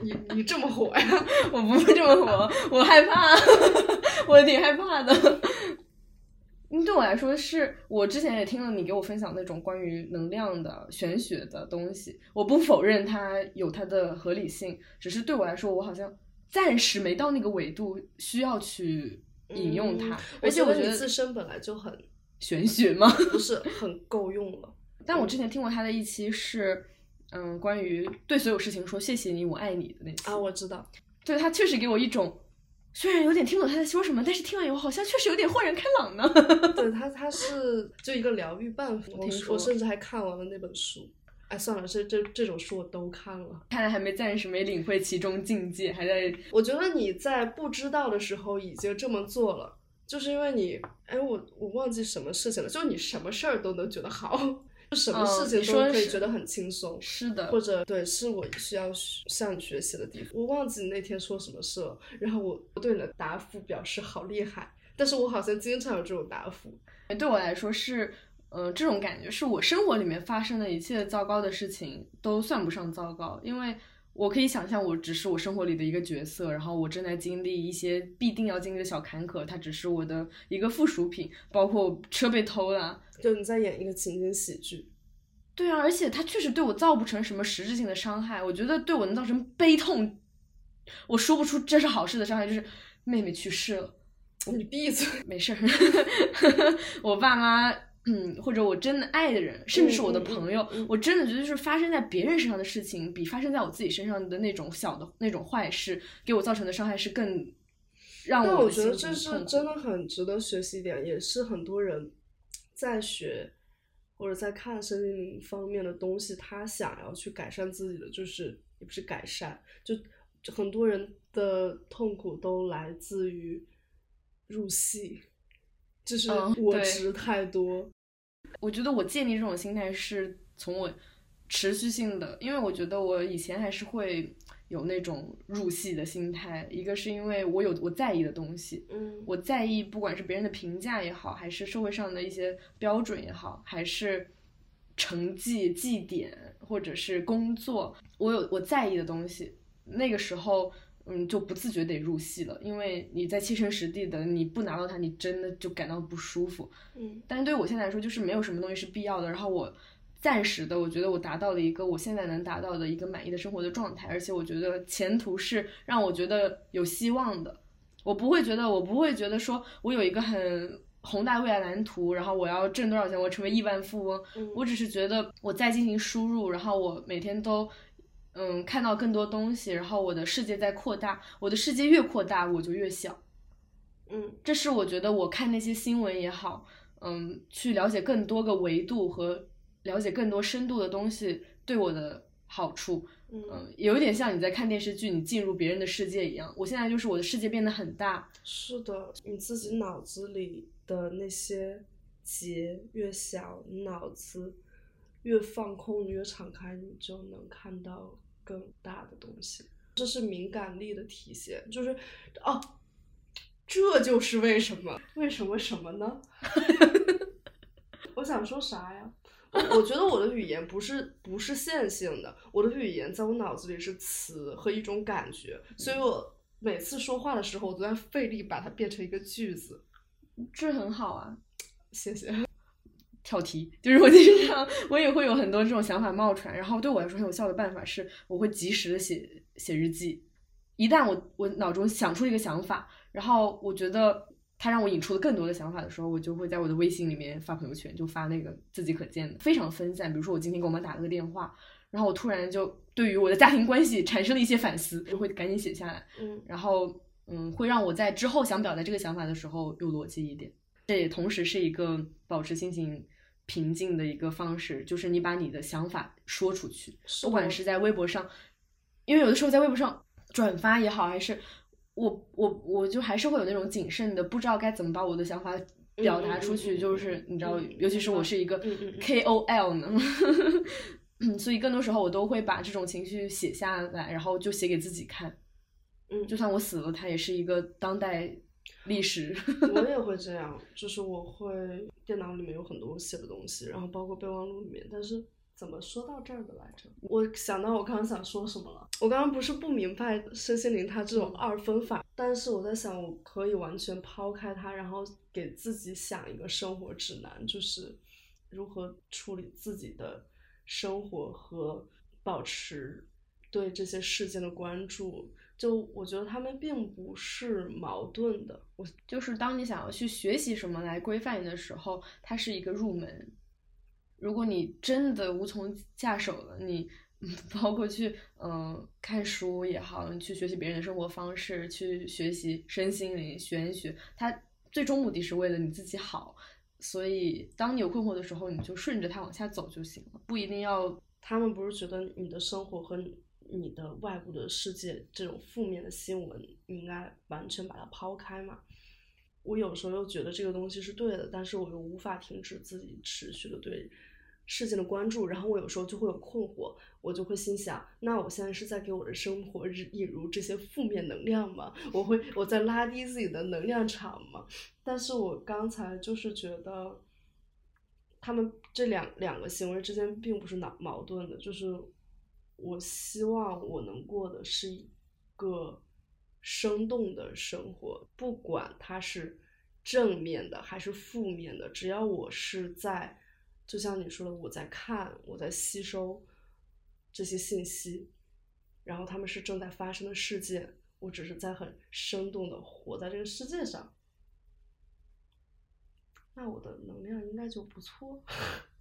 你你你这么火呀？(laughs) 我不会这么火，我害怕，(laughs) 我挺害怕的。嗯，对我来说是我之前也听了你给我分享那种关于能量的玄学的东西，我不否认它有它的合理性，只是对我来说，我好像暂时没到那个维度需要去引用它，而且我觉得自身本来就很玄学吗？不是很够用了。(laughs) 但我之前听过他的一期是，嗯，关于对所有事情说谢谢你，我爱你的那期啊，我知道，对他确实给我一种。虽然有点听不懂他在说什么，但是听完以后好像确实有点豁然开朗呢。对 (laughs) 他，他是就一个疗愈办法。我我甚至还看完了那本书。哎，算了，这这这种书我都看了。看来还没暂时没领会其中境界，还在。我觉得你在不知道的时候已经这么做了，就是因为你，哎，我我忘记什么事情了，就是你什么事儿都能觉得好。什么事情都可以觉得很轻松，是的，或者对，是我需要向你学习的地方。我忘记你那天说什么事了，然后我对你的答复表示好厉害，但是我好像经常有这种答复。对我来说是，呃，这种感觉是我生活里面发生的一切糟糕的事情都算不上糟糕，因为。我可以想象，我只是我生活里的一个角色，然后我正在经历一些必定要经历的小坎坷，它只是我的一个附属品，包括车被偷了，就你在演一个情景喜剧。对啊，而且它确实对我造不成什么实质性的伤害，我觉得对我能造成悲痛，我说不出这是好事的伤害，就是妹妹去世了。你闭嘴，没事儿，(laughs) 我爸妈。嗯，或者我真的爱的人，甚至是我的朋友，我真的觉得就是发生在别人身上的事情，比发生在我自己身上的那种小的那种坏事，给我造成的伤害是更让我。但我觉得这是真的很值得学习点，也是很多人在学或者在看身心灵方面的东西，他想要去改善自己的，就是也不是改善，就很多人的痛苦都来自于入戏，就是我执太多。我觉得我建立这种心态是从我持续性的，因为我觉得我以前还是会有那种入戏的心态。一个是因为我有我在意的东西，嗯，我在意不管是别人的评价也好，还是社会上的一些标准也好，还是成绩绩点或者是工作，我有我在意的东西，那个时候。嗯，就不自觉得入戏了，因为你在切身实地的，你不拿到它，你真的就感到不舒服。嗯，但是对于我现在来说，就是没有什么东西是必要的。然后我暂时的，我觉得我达到了一个我现在能达到的一个满意的生活的状态，而且我觉得前途是让我觉得有希望的。我不会觉得，我不会觉得说我有一个很宏大未来蓝图，然后我要挣多少钱，我成为亿万富翁。我只是觉得我在进行输入，然后我每天都。嗯，看到更多东西，然后我的世界在扩大，我的世界越扩大，我就越小。嗯，这是我觉得我看那些新闻也好，嗯，去了解更多个维度和了解更多深度的东西对我的好处。嗯，有一点像你在看电视剧，你进入别人的世界一样。我现在就是我的世界变得很大。是的，你自己脑子里的那些结越小，脑子越放空，越敞开，你就能看到。更大的东西，这是敏感力的体现。就是，哦，这就是为什么？为什么什么呢？(laughs) 我想说啥呀？我觉得我的语言不是不是线性的，我的语言在我脑子里是词和一种感觉，所以我每次说话的时候，我都在费力把它变成一个句子。这很好啊，谢谢。跳题，就是我经常我也会有很多这种想法冒出来，然后对我来说很有效的办法是，我会及时的写写日记。一旦我我脑中想出一个想法，然后我觉得它让我引出了更多的想法的时候，我就会在我的微信里面发朋友圈，就发那个自己可见的，非常分散。比如说我今天给我妈打了个电话，然后我突然就对于我的家庭关系产生了一些反思，就会赶紧写下来。嗯，然后嗯，会让我在之后想表达这个想法的时候有逻辑一点。这也同时是一个保持心情平静的一个方式，就是你把你的想法说出去，不管是在微博上，因为有的时候在微博上。转发也好，还是我我我就还是会有那种谨慎的，不知道该怎么把我的想法表达出去。就是你知道，尤其是我是一个 KOL 呢，所以更多时候我都会把这种情绪写下来，然后就写给自己看。嗯，就算我死了，它也是一个当代历史。(laughs) 我也会这样，就是我会电脑里面有很多写的东西，然后包括备忘录里面，但是。怎么说到这儿的来着？我想到我刚刚想说什么了。我刚刚不是不明白身心灵它这种二分法，但是我在想，我可以完全抛开它，然后给自己想一个生活指南，就是如何处理自己的生活和保持对这些事件的关注。就我觉得他们并不是矛盾的。我就是当你想要去学习什么来规范你的时候，它是一个入门。如果你真的无从下手了，你包括去嗯看书也好，你去学习别人的生活方式，去学习身心灵玄学，它最终目的是为了你自己好。所以当你有困惑的时候，你就顺着它往下走就行了，不一定要。他们不是觉得你的生活和你的外部的世界这种负面的新闻，你应该完全把它抛开嘛？我有时候又觉得这个东西是对的，但是我又无法停止自己持续的对事件的关注，然后我有时候就会有困惑，我就会心想，那我现在是在给我的生活引入这些负面能量吗？我会我在拉低自己的能量场吗？但是我刚才就是觉得，他们这两两个行为之间并不是矛矛盾的，就是我希望我能过的是一个。生动的生活，不管它是正面的还是负面的，只要我是在，就像你说的，我在看，我在吸收这些信息，然后他们是正在发生的事件，我只是在很生动的活在这个世界上，那我的能量应该就不错。(laughs)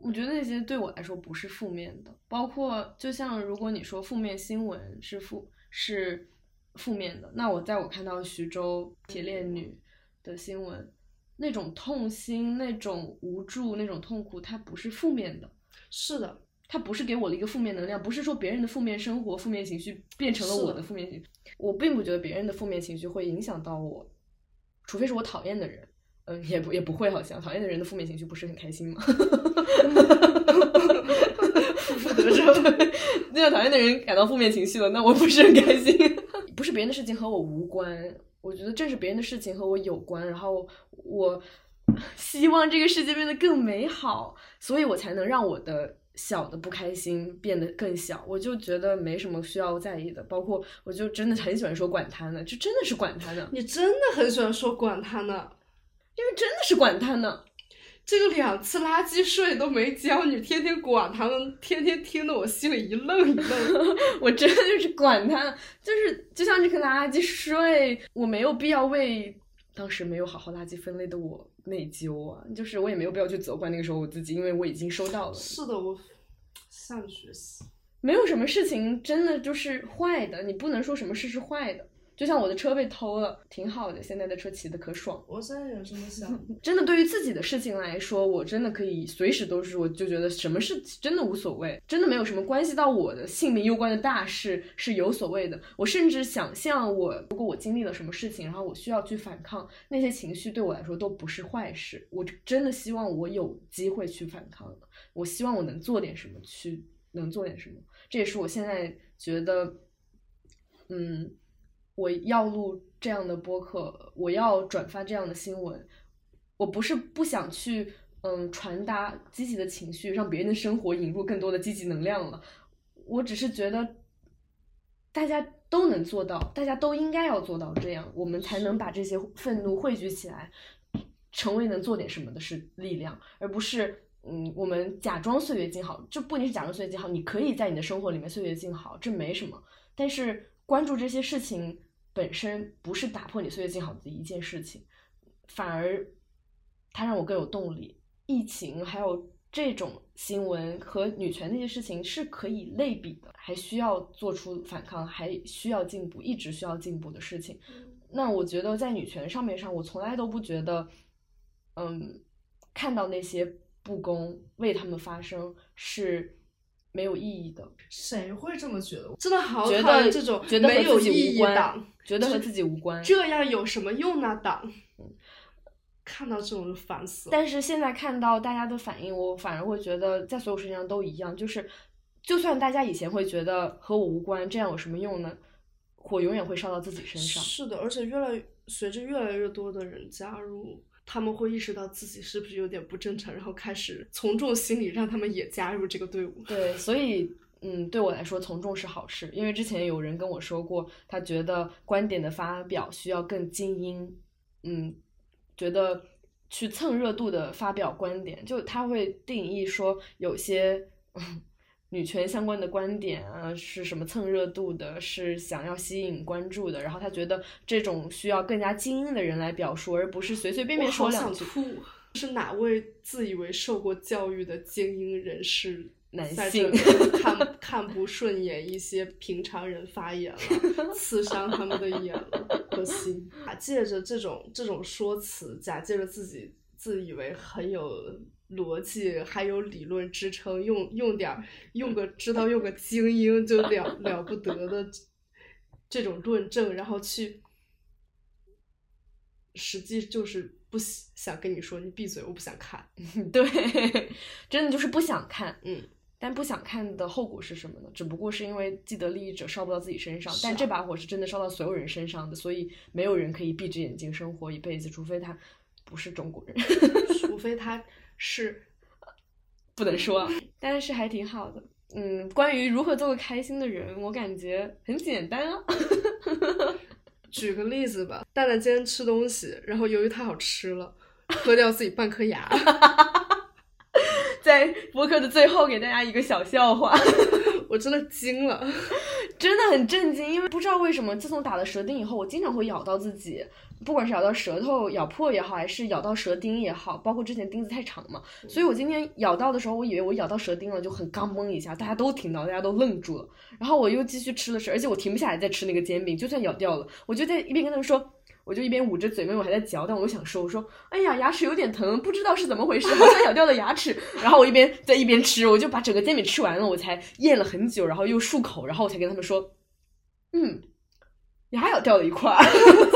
我觉得那些对我来说不是负面的，包括就像如果你说负面新闻是负是。负面的，那我在我看到徐州铁链女的新闻，那种痛心、那种无助、那种痛苦，它不是负面的。是的，它不是给我了一个负面能量，不是说别人的负面生活、负面情绪变成了我的负面情绪。我并不觉得别人的负面情绪会影响到我，除非是我讨厌的人。嗯，也不也不会，好像讨厌的人的负面情绪不是很开心吗？(laughs) 负责任，那样讨厌的人感到负面情绪了，那我不是很开心。不是别人的事情和我无关，我觉得正是别人的事情和我有关。然后我希望这个世界变得更美好，所以我才能让我的小的不开心变得更小。我就觉得没什么需要在意的，包括我就真的很喜欢说管他呢，就真的是管他呢。你真的很喜欢说管他呢，因为真的是管他呢。这个两次垃圾税都没交，你天天管他们，天天听得我心里一愣一愣。(laughs) 我真的就是管他，就是就像这个垃圾税，我没有必要为当时没有好好垃圾分类的我内疚啊。就是我也没有必要去责怪那个时候我自己，因为我已经收到了。是的，我向你学习。没有什么事情真的就是坏的，你不能说什么事是坏的。就像我的车被偷了，挺好的，现在的车骑的可爽。我现在有这么想。真的，对于自己的事情来说，我真的可以随时都是，我就觉得什么事真的无所谓，真的没有什么关系到我的性命攸关的大事是有所谓的。我甚至想象，我如果我经历了什么事情，然后我需要去反抗，那些情绪对我来说都不是坏事。我真的希望我有机会去反抗，我希望我能做点什么，去能做点什么。这也是我现在觉得，嗯。我要录这样的播客，我要转发这样的新闻，我不是不想去，嗯，传达积极的情绪，让别人的生活引入更多的积极能量了。我只是觉得，大家都能做到，大家都应该要做到这样，我们才能把这些愤怒汇聚起来，成为能做点什么的是力量，而不是嗯，我们假装岁月静好，就不一定是假装岁月静好，你可以在你的生活里面岁月静好，这没什么，但是关注这些事情本身不是打破你岁月静好的一件事情，反而它让我更有动力。疫情还有这种新闻和女权那些事情是可以类比的，还需要做出反抗，还需要进步，一直需要进步的事情。那我觉得在女权上面上，我从来都不觉得，嗯，看到那些不公为他们发声是没有意义的。谁会这么觉得？真的好觉得讨厌这种觉得没有意义无关党，觉得和自己无关。这样有什么用呢？党，看到这种就烦死了。但是现在看到大家的反应，我反而会觉得在所有事情上都一样，就是就算大家以前会觉得和我无关，这样有什么用呢？火永远会烧到自己身上。是的，而且越来随着越来越多的人加入，他们会意识到自己是不是有点不正常，然后开始从众心理，让他们也加入这个队伍。对，所以嗯，对我来说从众是好事，因为之前有人跟我说过，他觉得观点的发表需要更精英，嗯，觉得去蹭热度的发表观点，就他会定义说有些。(laughs) 嗯女权相关的观点啊，是什么蹭热度的，是想要吸引关注的，然后他觉得这种需要更加精英的人来表述，而不是随随便便说两句。想吐，(laughs) 是哪位自以为受过教育的精英人士男在性 (laughs) 看看不顺眼一些平常人发言了，刺伤他们的眼了和心，假借着这种这种说辞，假借着自己自以为很有逻辑，还有理论支撑，用用点儿用个知道用个精英就了了不得的这种论证，然后去。实际就是不想跟你说，你闭嘴，我不想看。(laughs) 对，真的就是不想看。嗯，但不想看的后果是什么呢？只不过是因为既得利益者烧不到自己身上，啊但这把火是真的烧到所有人身上的，所以没有人可以闭着眼睛生活一辈子，除非他不是中国人。(laughs) 除非他是不能说啊，但是还挺好的。嗯，关于如何做个开心的人，我感觉很简单啊。(laughs) 举个例子吧，蛋蛋今天吃东西，然后由于太好吃了，喝掉自己半颗牙，(laughs) 在播客的最后给大家一个小笑话，(laughs) 我真的惊了。(laughs) 真的很震惊，因为不知道为什么，自从打了舌钉以后，我经常会咬到自己，不管是咬到舌头咬破也好，还是咬到舌钉也好，包括之前钉子太长嘛，所以我今天咬到的时候，我以为我咬到舌钉了，就很刚嘣一下，大家都听到，大家都愣住了，然后我又继续吃了吃，而且我停不下来再吃那个煎饼，就算咬掉了，我就在一边跟他们说。我就一边捂着嘴，因为我还在嚼，但我又想说，我说，哎呀，牙齿有点疼，不知道是怎么回事，好像咬掉了牙齿。(laughs) 然后我一边在一边吃，我就把整个煎饼吃完了，我才咽了很久，然后又漱口，然后我才跟他们说，嗯，牙咬掉了一块儿，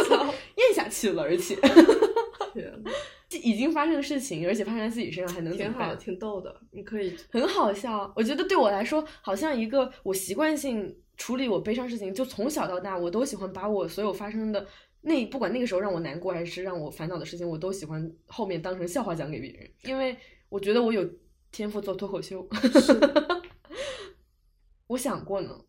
(laughs) 咽下去了，而且 (laughs) 已经发生的事情，而且发生在自己身上，还能挺好？挺逗的。你可以，很好笑。我觉得对我来说，好像一个我习惯性处理我悲伤事情，就从小到大，我都喜欢把我所有发生的那不管那个时候让我难过还是让我烦恼的事情，我都喜欢后面当成笑话讲给别人，因为我觉得我有天赋做脱口秀。(laughs) 我想过呢，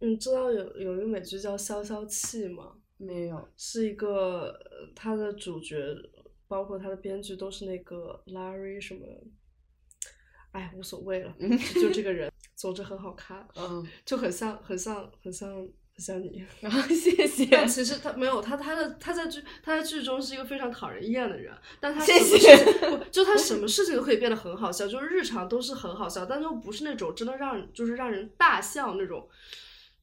你知道有有一个美剧叫《消消气》吗？没有。是一个呃它的主角，包括它的编剧都是那个 Larry 什么，哎，无所谓了，(laughs) 就就这个人，总之很好看，嗯，就很像，很像，很像，很像你。(laughs) 然后谢谢。但其实他没有他他的他在剧他在剧中是一个非常讨人厌的人，但他谢什么谢事情不就他什么事情都可以变得很好笑，就是日常都是很好笑，但又不是那种真的让人就是让人大笑那种，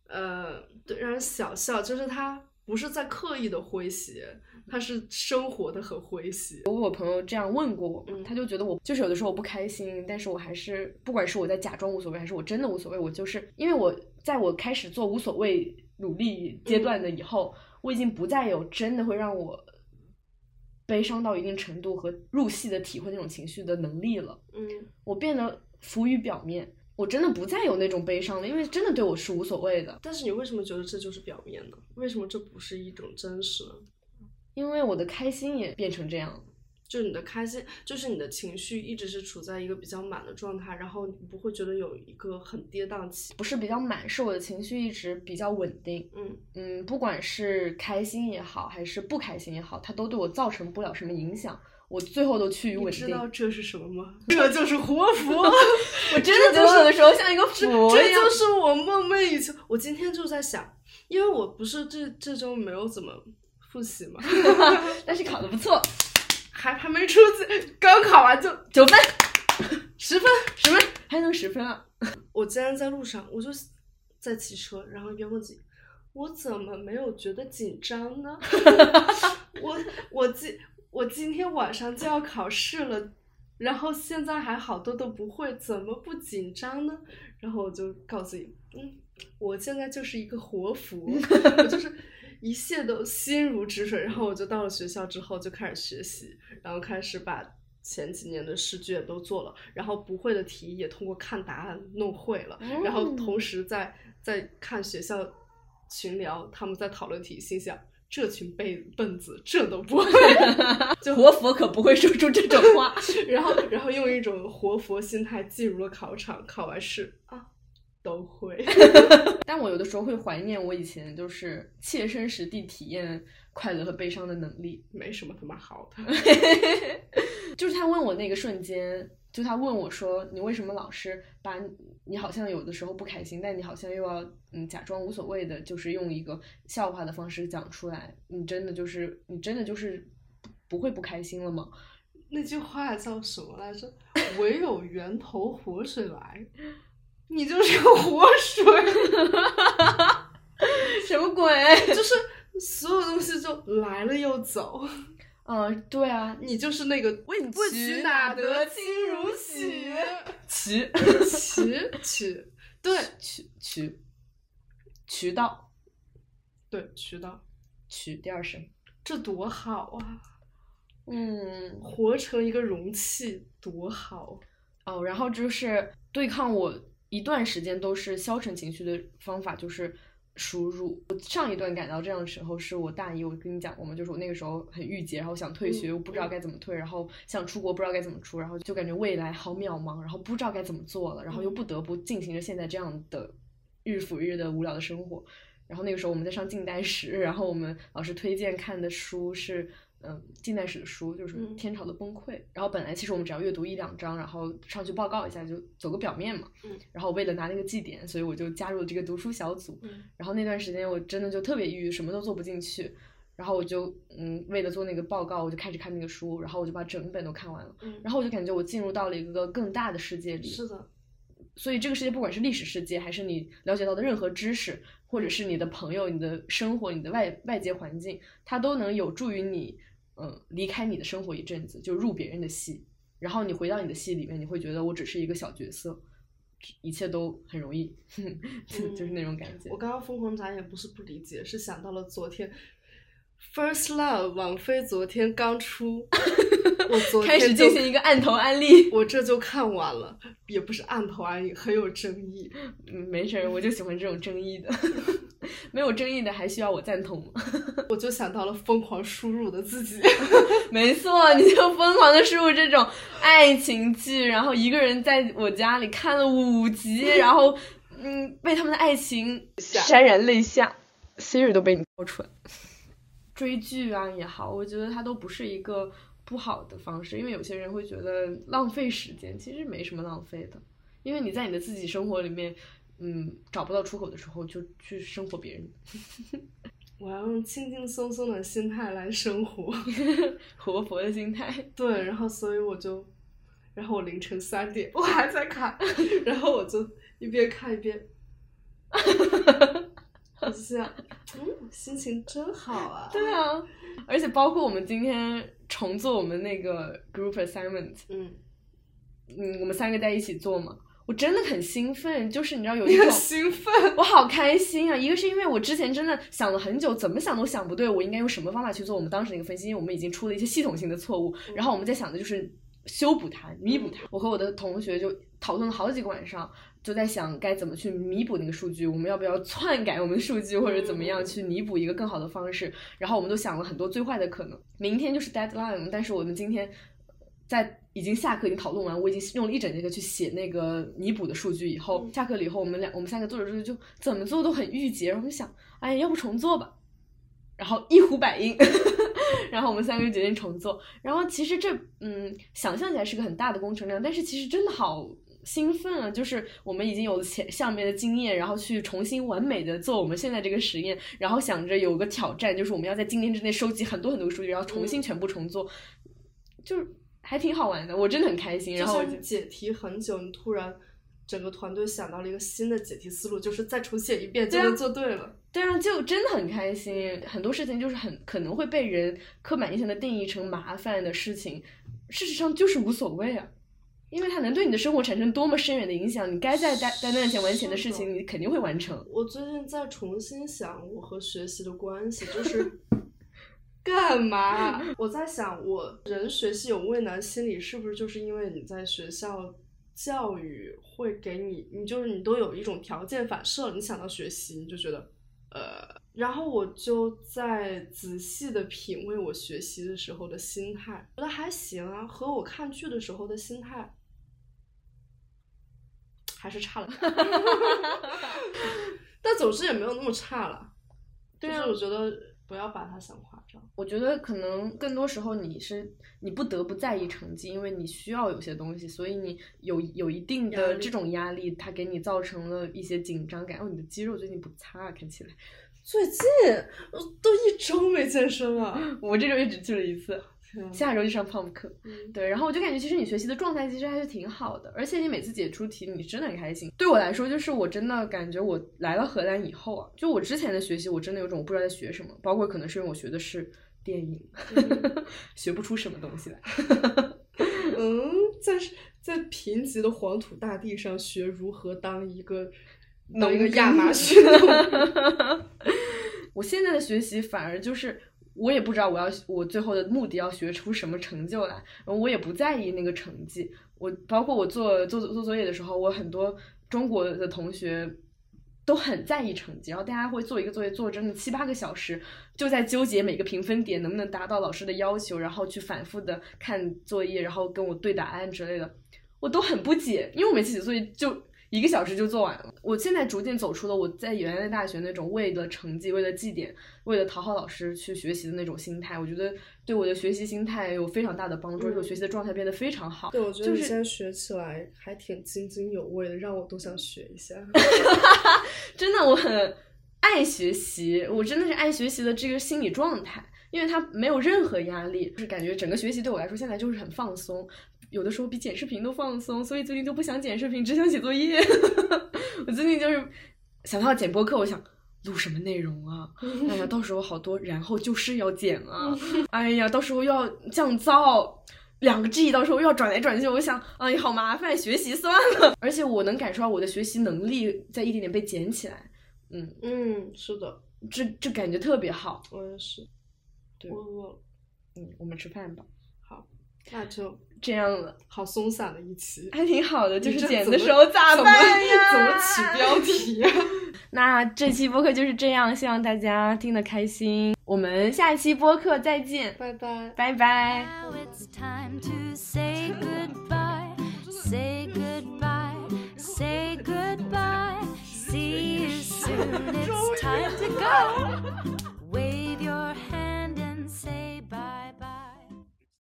呃，对，让人小笑，就是他不是在刻意的诙谐，他是生活的很诙谐。我我朋友这样问过我，嗯他就觉得我就是有的时候我不开心，但是我还是不管是我在假装无所谓，还是我真的无所谓，我就是因为我在我开始做无所谓努力阶段的以后，我已经不再有真的会让我悲伤到一定程度和入戏的体会那种情绪的能力了。嗯，我变得浮于表面，我真的不再有那种悲伤了，因为真的对我是无所谓的，但是你为什么觉得这就是表面呢？为什么这不是一种真实呢？因为我的开心也变成这样了。就是你的开心，就是你的情绪一直是处在一个比较满的状态，然后你不会觉得有一个很跌宕期。不是比较满，是我的情绪一直比较稳定。嗯嗯，不管是开心也好，还是不开心也好，它都对我造成不了什么影响。我最后都趋于稳定。你知道这是什么吗？(laughs) 这就是活佛。(laughs) 我真的就是有的时候像一个佛这就是我梦寐以求。我今天就在想，因为我不是这这周没有怎么复习嘛，(laughs) 但是考的不错，还还没出去，刚考完就九分，十分，十分还能十分啊！我今天在路上，我就在骑车，然后一边问自己，我怎么没有觉得紧张呢？我我今。我今天晚上就要考试了，然后现在还好多都不会，怎么不紧张呢？然后我就告诉你，嗯，我现在就是一个活佛，我就是一切都心如止水。然后我就到了学校之后就开始学习，然后开始把前几年的试卷都做了，然后不会的题也通过看答案弄会了，然后同时在在看学校群聊，他们在讨论题，心想。这群笨笨子，这都不会，(laughs) 就活佛可不会说出这种话。(laughs) 然后，然后用一种活佛心态进入了考场，考完试啊，都会。(laughs) 但我有的时候会怀念我以前就是切身实地体验快乐和悲伤的能力。没什么他妈好的，就是他问我那个瞬间。就他问我说：“你为什么老是把你好像有的时候不开心，但你好像又要嗯假装无所谓的，就是用一个笑话的方式讲出来？你真的就是你真的就是不会不开心了吗？”那句话叫什么来着？唯有源头活水来，你就是个活水，(laughs) 什么鬼？就是所有东西就来了又走。嗯，对啊，你就是那个问渠哪得清如许？(laughs) 渠渠 (laughs) 渠，对渠渠渠道，对渠道，渠第二声，这多好啊！嗯，活成一个容器多好哦。然后就是对抗我一段时间都是消沉情绪的方法，就是。输入。我上一段感到这样的时候是我大一，我跟你讲过嘛？就是我那个时候很郁结，然后想退学，我不知道该怎么退，然后想出国，不知道该怎么出，然后就感觉未来好渺茫，然后不知道该怎么做了，然后又不得不进行着现在这样的日复一日的无聊的生活。然后那个时候我们在上近代史，然后我们老师推荐看的书是。嗯，近代史的书就是《天朝的崩溃》，然后本来其实我们只要阅读一两章，然后上去报告一下就走个表面嘛。嗯。然后为了拿那个绩点，所以我就加入了这个读书小组。嗯。然后那段时间我真的就特别抑郁，什么都做不进去。然后我就嗯，为了做那个报告，我就开始看那个书，然后我就把整本都看完了。嗯。然后我就感觉我进入到了一个更大的世界里。是的。所以这个世界不管是历史世界，还是你了解到的任何知识，或者是你的朋友、你的生活、你的外外界环境，它都能有助于你。嗯，离开你的生活一阵子，就入别人的戏，然后你回到你的戏里面，你会觉得我只是一个小角色，一切都很容易，(laughs) 就是那种感觉。我刚刚疯狂眨眼不是不理解，是想到了昨天，First Love 王菲昨天刚出。(laughs) 我昨天开始进行一个案头安利，我这就看完了，也不是案头安利，很有争议。嗯，没事儿，我就喜欢这种争议的，(laughs) 没有争议的还需要我赞同吗？(laughs) 我就想到了疯狂输入的自己，没错，你就疯狂的输入这种爱情剧，然后一个人在我家里看了五集，然后嗯，被他们的爱情潸然泪下，Siri 都被你爆出来。追剧啊也好，我觉得它都不是一个。不好的方式，因为有些人会觉得浪费时间，其实没什么浪费的，因为你在你的自己生活里面，嗯，找不到出口的时候，就去生活别人。(laughs) 我要用轻轻松松的心态来生活，(laughs) 活佛的心态。对，然后所以我就，然后我凌晨三点我还在看，然后我就一边看一边，(laughs) 我就是，嗯，心情真好啊。对啊，而且包括我们今天。重做我们那个 group assignment，嗯，嗯，我们三个在一起做嘛，我真的很兴奋，就是你知道有一种兴奋，我好开心啊！一个是因为我之前真的想了很久，怎么想都想不对，我应该用什么方法去做我们当时那个分析，因为我们已经出了一些系统性的错误，然后我们在想的就是修补它、弥补它。我和我的同学就讨论了好几个晚上，就在想该怎么去弥补那个数据，我们要不要篡改我们的数据，或者怎么样去弥补一个更好的方式？然后我们都想了很多最坏的可能。明天就是 deadline，但是我们今天在已经下课已经讨论完，我已经用了一整节课去写那个弥补的数据。以后下课了以后，我们两我们三个做着做着就怎么做都很郁结，然后就想，哎，要不重做吧？然后一呼百应，(laughs) 然后我们三个就决定重做。然后其实这嗯，想象起来是个很大的工程量，但是其实真的好。兴奋啊！就是我们已经有了前下面的经验，然后去重新完美的做我们现在这个实验，然后想着有个挑战，就是我们要在今天之内收集很多很多数据，然后重新全部重做，就是还挺好玩的，我真的很开心。然后解题很久，你突然整个团队想到了一个新的解题思路，就是再重写一遍就能做对了。对啊，就真的很开心。很多事情就是很可能会被人刻板印象的定义成麻烦的事情，事实上就是无所谓啊。因为它能对你的生活产生多么深远的影响，你该在在在那前完成的事情，你肯定会完成。我最近在重新想我和学习的关系，就是 (laughs) 干嘛？我在想，我人学习有畏难心理，是不是就是因为你在学校教育会给你，你就是你都有一种条件反射，你想到学习，你就觉得呃，然后我就在仔细的品味我学习的时候的心态，觉得还行啊，和我看剧的时候的心态。还是差了，(laughs) 但总之也没有那么差了。就是我觉得不要把它想夸张。我觉得可能更多时候你是你不得不在意成绩，因为你需要有些东西，所以你有有一定的这种压力，它给你造成了一些紧张感。哦，你的肌肉最近不差，看起来。最近都一周没健身了，(laughs) 我这周也只去了一次。下周就上 pump 课，对，然后我就感觉其实你学习的状态其实还是挺好的，而且你每次解出题，你真的很开心。对我来说，就是我真的感觉我来了荷兰以后啊，就我之前的学习，我真的有种我不知道在学什么，包括可能是因为我学的是电影，(laughs) 学不出什么东西来。(laughs) 嗯，在在贫瘠的黄土大地上学如何当一个当一个亚马逊。(laughs) 我现在的学习反而就是。我也不知道我要我最后的目的要学出什么成就来，然后我也不在意那个成绩。我包括我做做做作业的时候，我很多中国的同学都很在意成绩，然后大家会做一个作业做真的七八个小时，就在纠结每个评分点能不能达到老师的要求，然后去反复的看作业，然后跟我对答案之类的，我都很不解，因为我每次写作业就。一个小时就做完了。我现在逐渐走出了我在原来大学那种为了成绩、为了绩点、为了讨好老师去学习的那种心态。我觉得对我的学习心态有非常大的帮助，而且我学习的状态变得非常好。对，我觉得你现在学起来还挺津津有味的，让我都想学一下。(laughs) (laughs) 真的，我很爱学习，我真的是爱学习的这个心理状态，因为它没有任何压力，就是感觉整个学习对我来说现在就是很放松。有的时候比剪视频都放松，所以最近就不想剪视频，只想写作业。(laughs) 我最近就是想到剪播客，我想录什么内容啊？哎呀，到时候好多，然后就是要剪啊！(laughs) 哎呀，到时候要降噪，两个 G，到时候又要转来转去，我想，哎呀，好麻烦，学习算了。而且我能感受到我的学习能力在一点点被捡起来。嗯嗯，是的，这这感觉特别好。我也是。我饿了。嗯，我们吃饭吧。好，那就。这样了，好松散的一期，还挺好的。就是剪的时候咋办呀？(laughs) 怎么起标题呀？(laughs) 那这期播客就是这样，希望大家听得开心。我们下期播客再见，拜拜，拜拜。(laughs)